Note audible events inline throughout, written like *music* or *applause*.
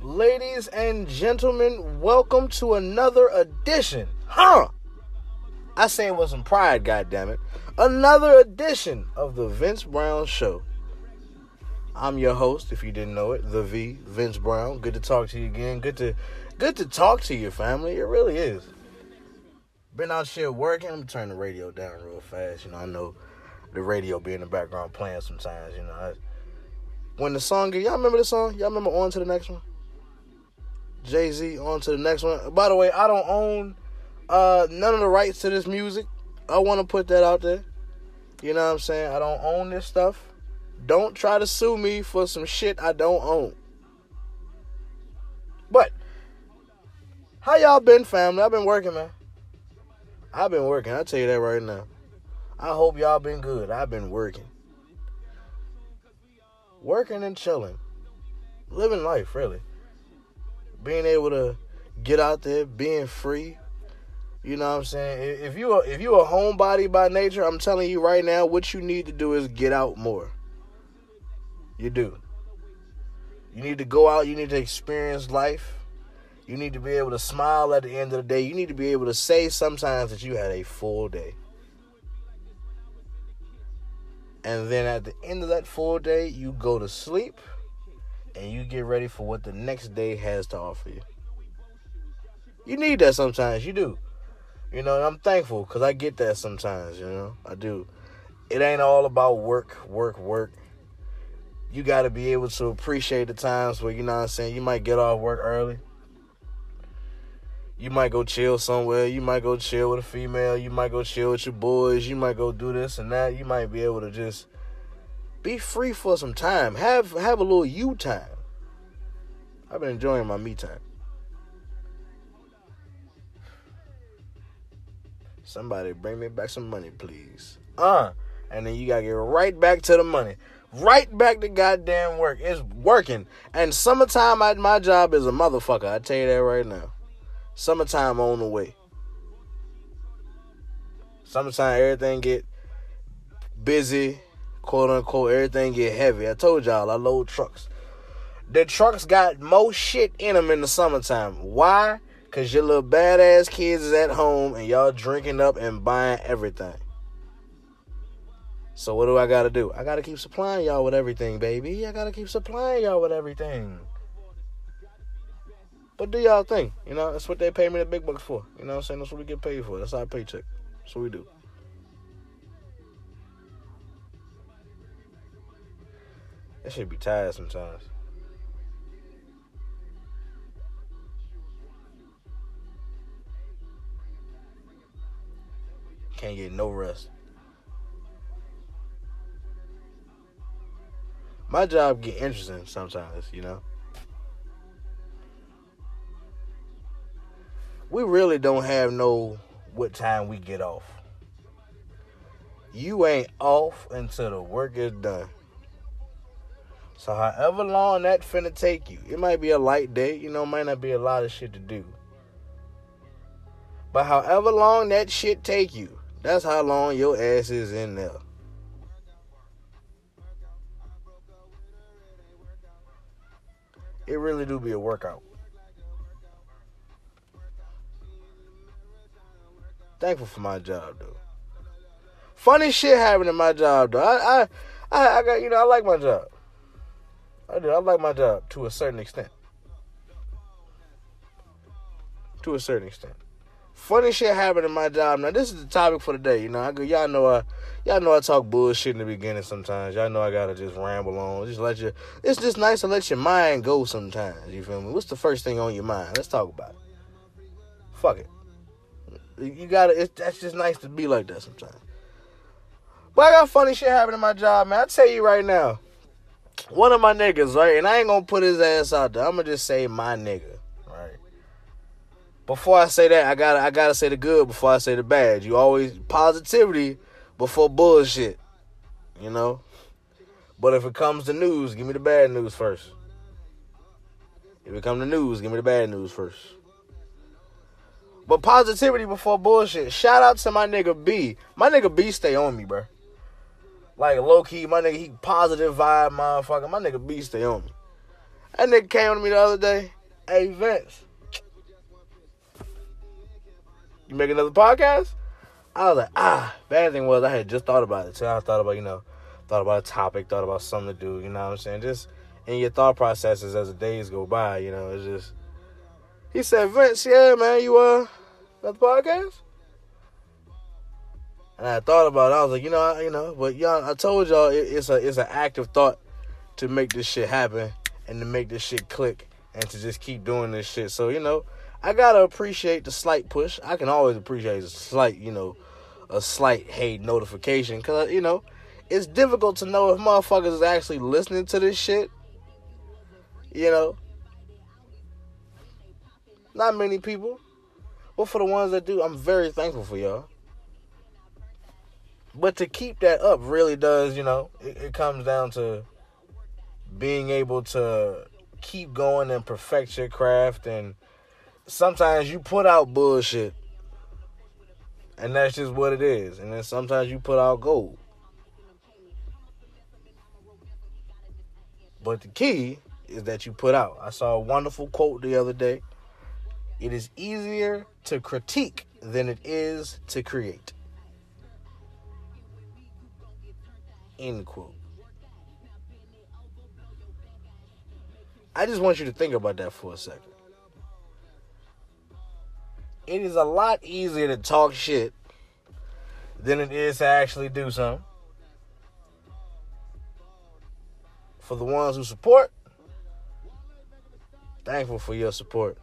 Ladies and gentlemen, welcome to another edition. Huh? I say it with some pride, goddammit. Another edition of the Vince Brown Show. I'm your host, if you didn't know it, the V, Vince Brown. Good to talk to you again. Good to good to talk to your family. It really is. Been out here working. Let me turn the radio down real fast. You know, I know the radio be in the background playing sometimes, you know. I, when the song y'all remember the song? Y'all remember on to the next one? Jay Z on to the next one. By the way, I don't own uh, none of the rights to this music. I want to put that out there. You know what I'm saying? I don't own this stuff. Don't try to sue me for some shit I don't own. But how y'all been, family? I've been working, man. I've been working. I'll tell you that right now. I hope y'all been good. I've been working. Working and chilling. Living life, really. Being able to get out there, being free. You know what I'm saying? If you are if you a homebody by nature, I'm telling you right now, what you need to do is get out more. You do. You need to go out, you need to experience life. You need to be able to smile at the end of the day. You need to be able to say sometimes that you had a full day. And then at the end of that full day, you go to sleep and you get ready for what the next day has to offer you. You need that sometimes, you do. You know, I'm thankful because I get that sometimes, you know, I do. It ain't all about work, work, work. You got to be able to appreciate the times where, you know what I'm saying, you might get off work early you might go chill somewhere. You might go chill with a female. You might go chill with your boys. You might go do this and that. You might be able to just be free for some time. Have have a little you time. I've been enjoying my me time. Somebody bring me back some money, please. Uh, and then you gotta get right back to the money. Right back to goddamn work. It's working. And summertime at my job is a motherfucker. I tell you that right now. Summertime on the way. Summertime, everything get busy, quote unquote. Everything get heavy. I told y'all I load trucks. The trucks got more shit in them in the summertime. Why? Cause your little badass kids is at home and y'all drinking up and buying everything. So what do I gotta do? I gotta keep supplying y'all with everything, baby. I gotta keep supplying y'all with everything. But do y'all think? You know, that's what they pay me the big bucks for. You know what I'm saying? That's what we get paid for. That's our paycheck. That's what we do. That should be tired sometimes. Can't get no rest. My job get interesting sometimes, you know. we really don't have no what time we get off. You ain't off until the work is done. So however long that finna take you, it might be a light day, you know, might not be a lot of shit to do. But however long that shit take you, that's how long your ass is in there. It really do be a workout. Thankful for my job though. Funny shit happened in my job though. I, I, I, I got you know I like my job. I do. I like my job to a certain extent. To a certain extent. Funny shit happened in my job. Now this is the topic for the day. You know, I. Y'all know I, y'all know I talk bullshit in the beginning sometimes. Y'all know I gotta just ramble on. Just let you. It's just nice to let your mind go sometimes. You feel me? What's the first thing on your mind? Let's talk about it. Fuck it. You gotta. It's, that's just nice to be like that sometimes. But I got funny shit happening in my job, man. I tell you right now, one of my niggas, right, and I ain't gonna put his ass out there. I'm gonna just say my nigga, right. Before I say that, I gotta, I gotta say the good before I say the bad. You always positivity before bullshit, you know. But if it comes to news, give me the bad news first. If it comes to news, give me the bad news first. But positivity before bullshit. Shout out to my nigga B. My nigga B stay on me, bro. Like low key, my nigga, he positive vibe, motherfucker. My nigga B stay on me. That nigga came to me the other day. Hey, Vince. You make another podcast? I was like, ah. Bad thing was I had just thought about it. So I thought about, you know, thought about a topic, thought about something to do, you know what I'm saying? Just in your thought processes as the days go by, you know, it's just he said, Vince, yeah, man, you uh the podcast? And I thought about it. I was like, you know, I, you know, but y'all, I told y'all it, it's a it's an active thought to make this shit happen and to make this shit click and to just keep doing this shit. So you know, I gotta appreciate the slight push. I can always appreciate a slight, you know, a slight hate notification because you know it's difficult to know if motherfuckers is actually listening to this shit. You know, not many people, but for the ones that do, I'm very thankful for y'all. But to keep that up really does, you know, it, it comes down to being able to keep going and perfect your craft. And sometimes you put out bullshit and that's just what it is. And then sometimes you put out gold. But the key is that you put out. I saw a wonderful quote the other day. It is easier to critique than it is to create end quote I just want you to think about that for a second. It is a lot easier to talk shit than it is to actually do something. For the ones who support, thankful for your support.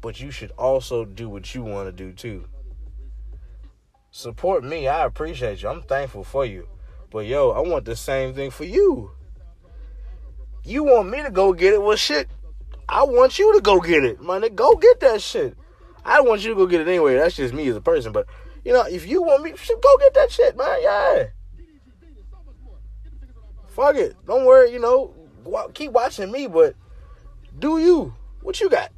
But you should also do what you want to do too. Support me. I appreciate you. I'm thankful for you. But yo, I want the same thing for you. You want me to go get it? Well, shit, I want you to go get it, man. Go get that shit. I want you to go get it anyway. That's just me as a person. But you know, if you want me, shit, go get that shit, man. Yeah. Fuck it. Don't worry. You know, keep watching me, but do you? What you got?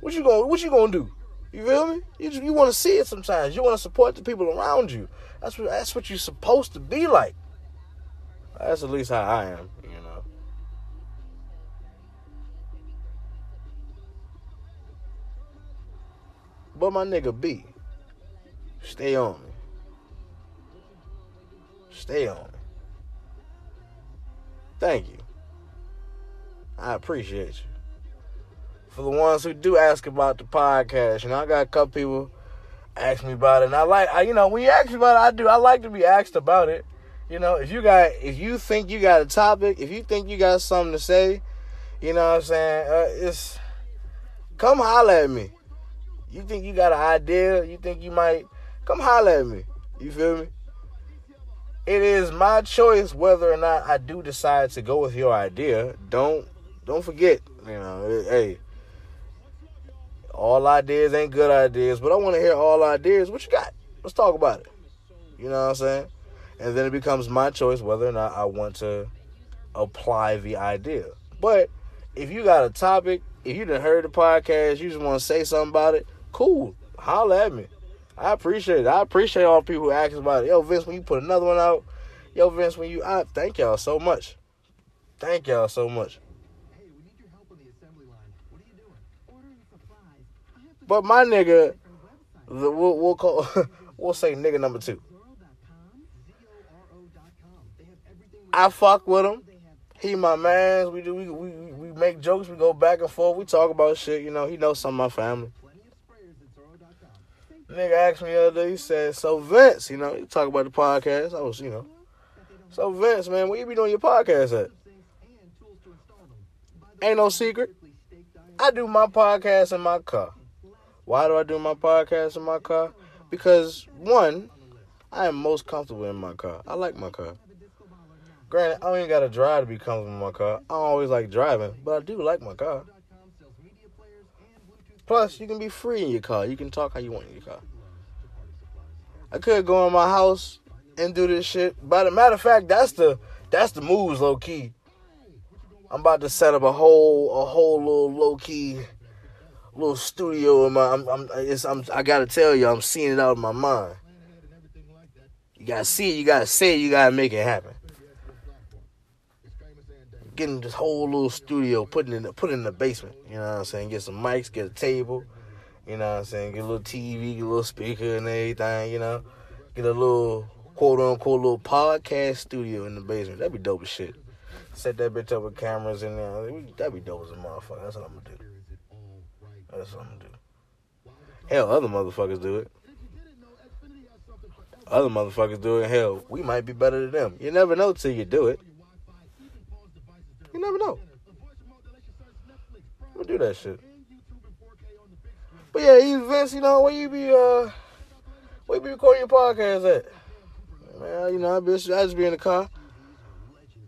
What you going? What you gonna do? You feel me? You you want to see it sometimes. You want to support the people around you. That's what that's what you're supposed to be like. That's at least how I am. You know. But my nigga B, stay on me. Stay on me. Thank you. I appreciate you. For the ones who do ask about the podcast, you know, I got a couple people ask me about it, and I like, I, you know, when you ask me about it, I do. I like to be asked about it. You know, if you got, if you think you got a topic, if you think you got something to say, you know what I'm saying, uh, it's come holler at me. You think you got an idea? You think you might come holler at me? You feel me? It is my choice whether or not I do decide to go with your idea. Don't don't forget, you know, hey, all ideas ain't good ideas, but I want to hear all ideas. What you got? Let's talk about it. You know what I'm saying? And then it becomes my choice whether or not I want to apply the idea. But if you got a topic, if you done heard the podcast, you just want to say something about it, cool. Holla at me. I appreciate it. I appreciate all the people who ask about it. Yo, Vince, when you put another one out, yo, Vince, when you, I thank y'all so much. Thank y'all so much. But my nigga, the, we'll, we'll call, *laughs* we'll say nigga number two. I fuck with him. He my man. We do we, we we make jokes. We go back and forth. We talk about shit. You know, he knows some of my family. Nigga asked me the other day, he said, So Vince, you know, you talk about the podcast. I was, you know. So Vince, man, where you be doing your podcast at? Ain't no secret. I do my podcast in my car. Why do I do my podcast in my car? Because one, I am most comfortable in my car. I like my car. Granted, I ain't gotta drive to be comfortable in my car. I always like driving, but I do like my car. Plus, you can be free in your car. You can talk how you want in your car. I could go in my house and do this shit. But a matter of fact, that's the that's the moves low key. I'm about to set up a whole a whole little low key little studio in my I'm, I'm, I'm I gotta tell you I'm seeing it out of my mind. You gotta see it, you gotta say it, you gotta make it happen. Getting this whole little studio, putting in put in the basement. You know what I'm saying? Get some mics, get a table. You know what I'm saying? Get a little TV, get a little speaker and everything. You know, get a little quote unquote little podcast studio in the basement. That'd be dope as shit. Set that bitch up with cameras in there. That'd be dope as a motherfucker. That's what I'm gonna do. That's what I'm gonna do. Hell, other motherfuckers do it. Other motherfuckers do it. Hell, we might be better than them. You never know till you do it. You never know. I'm gonna do that shit. But yeah, you Vince, you know, where you be uh where you be recording your podcast at? Man, you know, I, be, I just be in the car.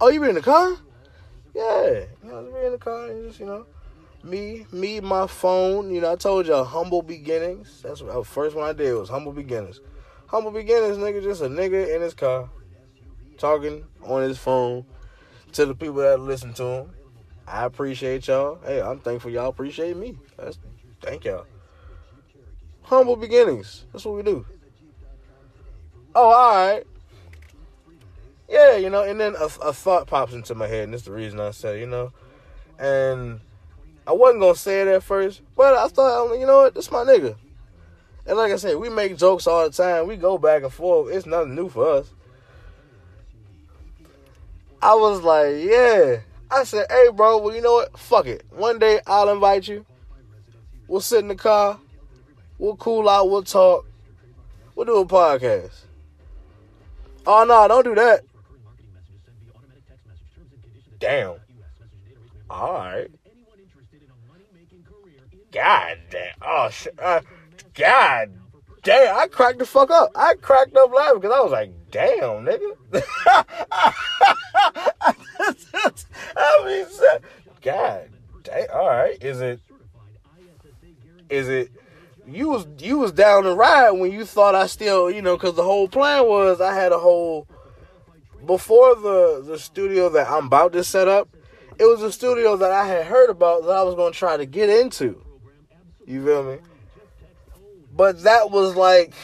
Oh, you be in the car? Yeah. You know, I just be in the car and just, you know, me, me, my phone. You know, I told y'all humble beginnings. That's what the first one I did was humble beginnings. Humble beginnings, nigga, just a nigga in his car talking on his phone to the people that listen to him. I appreciate y'all. Hey, I'm thankful y'all appreciate me. That's thank y'all. Humble beginnings. That's what we do. Oh, all right. Yeah, you know, and then a, a thought pops into my head, and that's the reason I said, you know, and I wasn't gonna say it at first, but I thought, um, you know what, this my nigga. And like I said, we make jokes all the time. We go back and forth. It's nothing new for us. I was like, yeah. I said, hey, bro, well, you know what? Fuck it. One day I'll invite you. We'll sit in the car. We'll cool out. We'll talk. We'll do a podcast. Oh, no, don't do that. Damn. All right. God damn. Oh, shit. Uh, God damn. I cracked the fuck up. I cracked up laughing because I was like, damn, nigga. *laughs* I mean, God damn. All right. Is it, is it, you was you was down the ride when you thought I still, you know, because the whole plan was I had a whole before the the studio that I'm about to set up. It was a studio that I had heard about that I was going to try to get into. You feel me? But that was like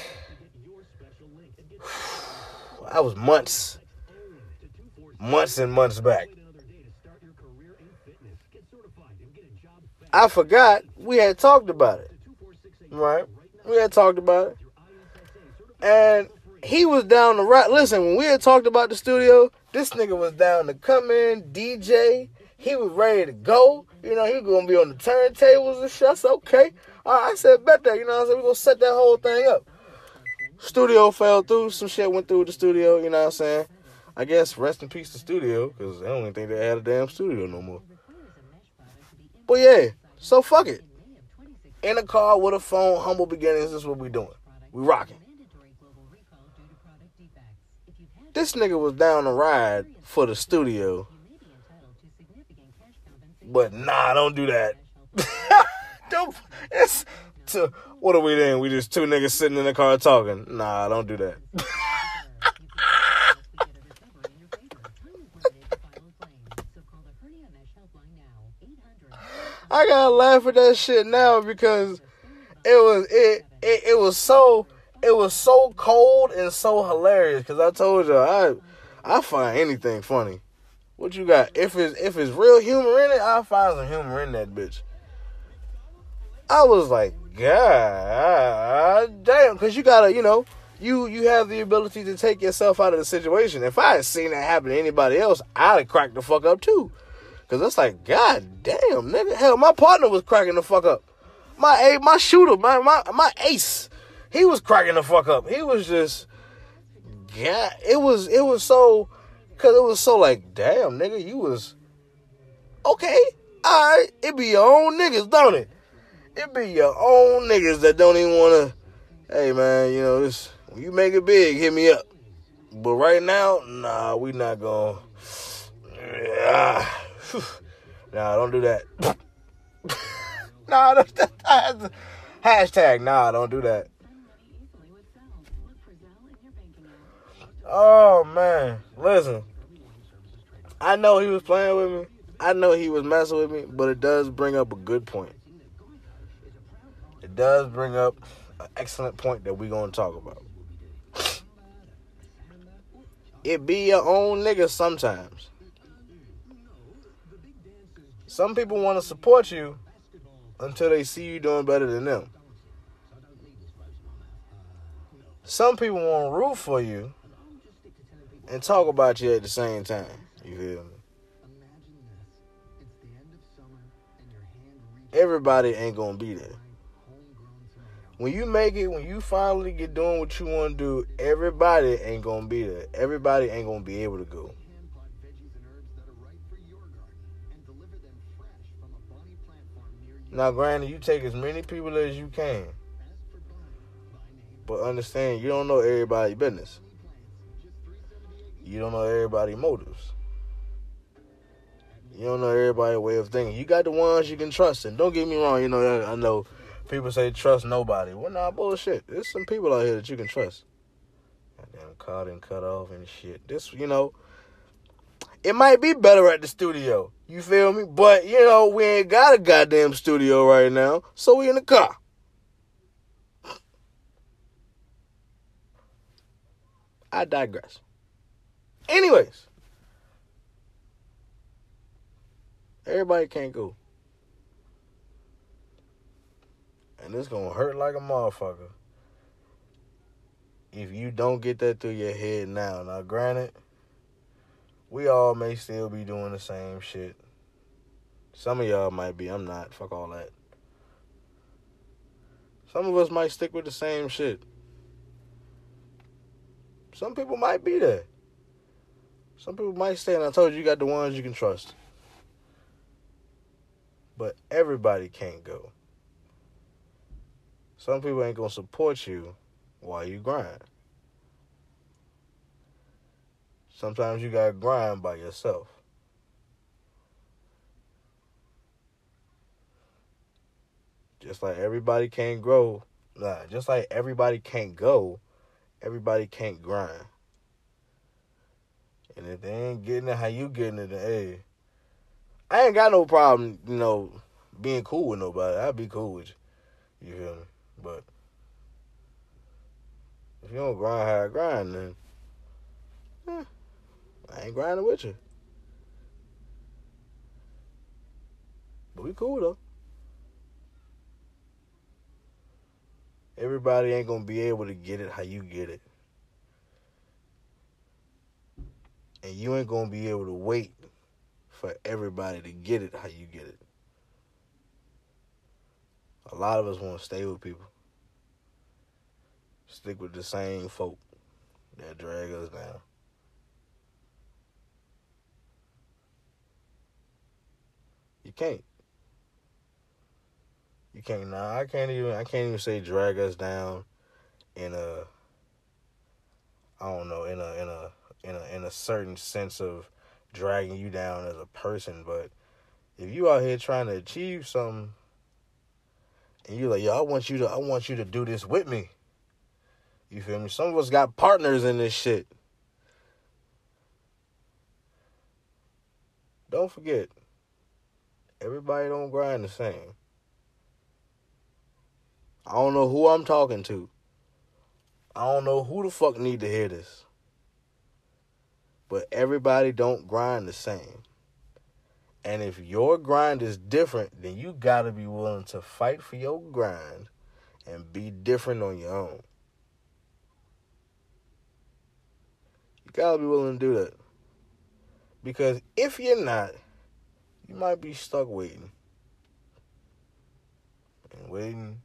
that was months, months and months back. I forgot we had talked about it. Right? We had talked about it. And he was down the right. Listen, when we had talked about the studio, this nigga was down to come in, DJ. He was ready to go. You know, he was gonna be on the turntables and shit. I said, okay. Right, I said, bet that. You know, I said, we're gonna set that whole thing up. Studio fell through. Some shit went through the studio. You know what I'm saying? I guess rest in peace the studio, because I don't even think they had a damn studio no more. But yeah, so fuck it in a car with a phone, humble beginnings. This is what we doing. We rocking. This nigga was down the ride for the studio. But nah, don't do that. *laughs* don't. It's to, what are we doing? We just two niggas sitting in the car talking. Nah, don't do that. *laughs* I gotta laugh at that shit now because it was it it, it was so it was so cold and so hilarious. Cause I told you I I find anything funny. What you got? If it's if it's real humor in it, I find some humor in that bitch. I was like, God damn, cause you gotta, you know, you you have the ability to take yourself out of the situation. If I had seen that happen to anybody else, I'd have cracked the fuck up too. Cause it's like, God damn, nigga. Hell, my partner was cracking the fuck up. My my shooter, my my my ace, he was cracking the fuck up. He was just, yeah. It was it was so, cause it was so like, damn, nigga, you was okay. All right, it be your own niggas, don't it? It be your own niggas that don't even wanna. Hey man, you know this. When you make it big, hit me up. But right now, nah, we not gonna. *sighs* Nah, don't do that. *laughs* nah, that's, *laughs* hashtag. Nah, don't do that. Oh man, listen. I know he was playing with me. I know he was messing with me, but it does bring up a good point. Does bring up an excellent point that we're gonna talk about. It be your own nigga sometimes. Some people want to support you until they see you doing better than them. Some people want to root for you and talk about you at the same time. You feel me? Everybody ain't gonna be there. When you make it, when you finally get doing what you want to do, everybody ain't gonna be there. Everybody ain't gonna be able to go. Now, granted, you take as many people as you can, but understand you don't know everybody's business. You don't know everybody's motives. You don't know everybody's way of thinking. You got the ones you can trust, and don't get me wrong. You know, I know people say trust nobody. Well, nah, bullshit. There's some people out here that you can trust. Goddamn caught and cut off and shit. This, you know, it might be better at the studio. You feel me? But you know, we ain't got a goddamn studio right now, so we in the car. I digress. Anyways, everybody can't go. And it's gonna hurt like a motherfucker if you don't get that through your head now. Now, granted, we all may still be doing the same shit. Some of y'all might be. I'm not. Fuck all that. Some of us might stick with the same shit. Some people might be there. Some people might stay, and I told you, you got the ones you can trust. But everybody can't go. Some people ain't gonna support you while you grind. Sometimes you gotta grind by yourself. Just like everybody can't grow, nah, just like everybody can't go, everybody can't grind. And if they ain't getting it how you getting it, hey, I ain't got no problem, you know, being cool with nobody. I'd be cool with you. You feel me? But if you don't grind how I grind, then eh, I ain't grinding with you. But we cool though. Everybody ain't gonna be able to get it how you get it. And you ain't gonna be able to wait for everybody to get it how you get it. A lot of us want to stay with people. Stick with the same folk that drag us down. You can't. You can't now. I can't even I can't even say drag us down in a I don't know, in a in a in a in a certain sense of dragging you down as a person, but if you out here trying to achieve something and you're like, yo, I want you to I want you to do this with me. You feel me? Some of us got partners in this shit. Don't forget, everybody don't grind the same. I don't know who I'm talking to. I don't know who the fuck need to hear this. But everybody don't grind the same. And if your grind is different, then you got to be willing to fight for your grind and be different on your own. You got to be willing to do that. Because if you're not, you might be stuck waiting. And waiting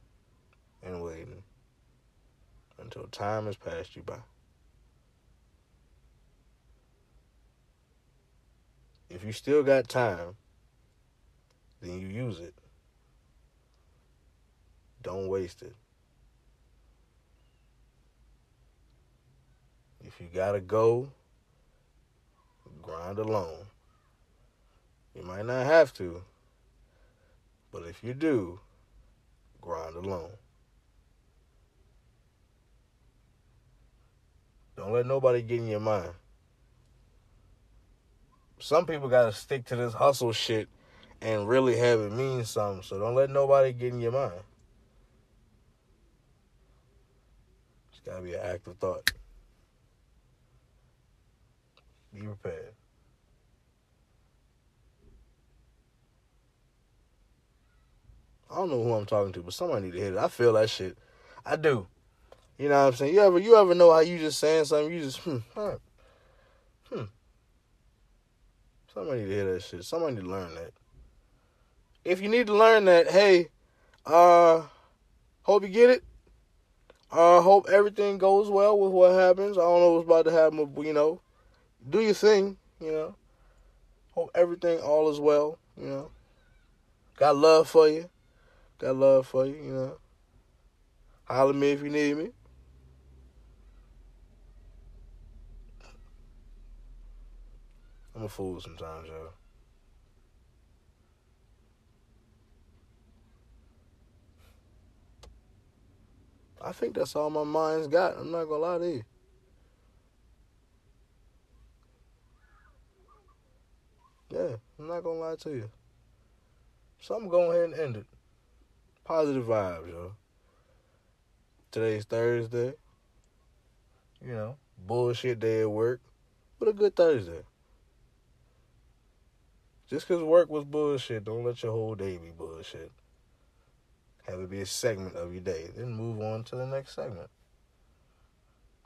and waiting until time has passed you by. If you still got time, then you use it. Don't waste it. If you gotta go, grind alone. You might not have to, but if you do, grind alone. Don't let nobody get in your mind. Some people gotta stick to this hustle shit and really have it mean something. So don't let nobody get in your mind. It's gotta be an active thought. Be prepared. I don't know who I'm talking to, but somebody need to hit it. I feel that shit. I do. You know what I'm saying? You ever you ever know how you just saying something, you just hmm, hmm. Somebody need to hear that shit. Somebody need to learn that. If you need to learn that, hey, uh hope you get it. Uh hope everything goes well with what happens. I don't know what's about to happen, but you know, do your thing, you know. Hope everything all is well, you know. Got love for you. Got love for you, you know. Holler me if you need me. I'm a fool sometimes, yo. I think that's all my mind's got. I'm not gonna lie to you. Yeah, I'm not gonna lie to you. So I'm gonna ahead and end it. Positive vibes, yo. Today's Thursday. You know, bullshit day at work, but a good Thursday. Just because work was bullshit, don't let your whole day be bullshit. Have it be a segment of your day, then move on to the next segment.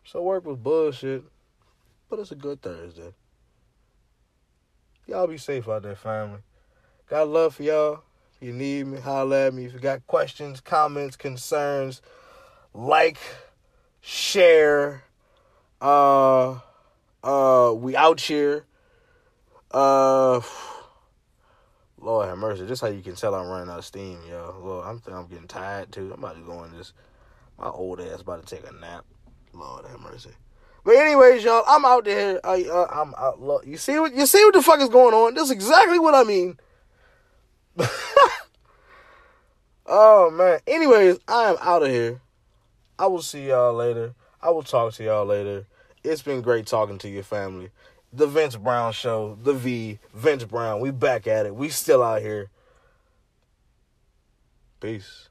So work was bullshit, but it's a good Thursday. Y'all be safe out there, family. Got love for y'all. If you need me, holler at me. If you got questions, comments, concerns, like, share. Uh, uh, we out here. Uh, *sighs* Lord have mercy. Just how you can tell I'm running out of steam, yo. Lord, I'm I'm getting tired too. I'm about to go in this. My old ass about to take a nap. Lord have mercy. But anyways, y'all, I'm out there. I, uh, I'm out. Look, you see what you see what the fuck is going on? That's exactly what I mean. *laughs* oh man. Anyways, I am out of here. I will see y'all later. I will talk to y'all later. It's been great talking to your family. The Vince Brown Show, the V, Vince Brown. We back at it. We still out here. Peace.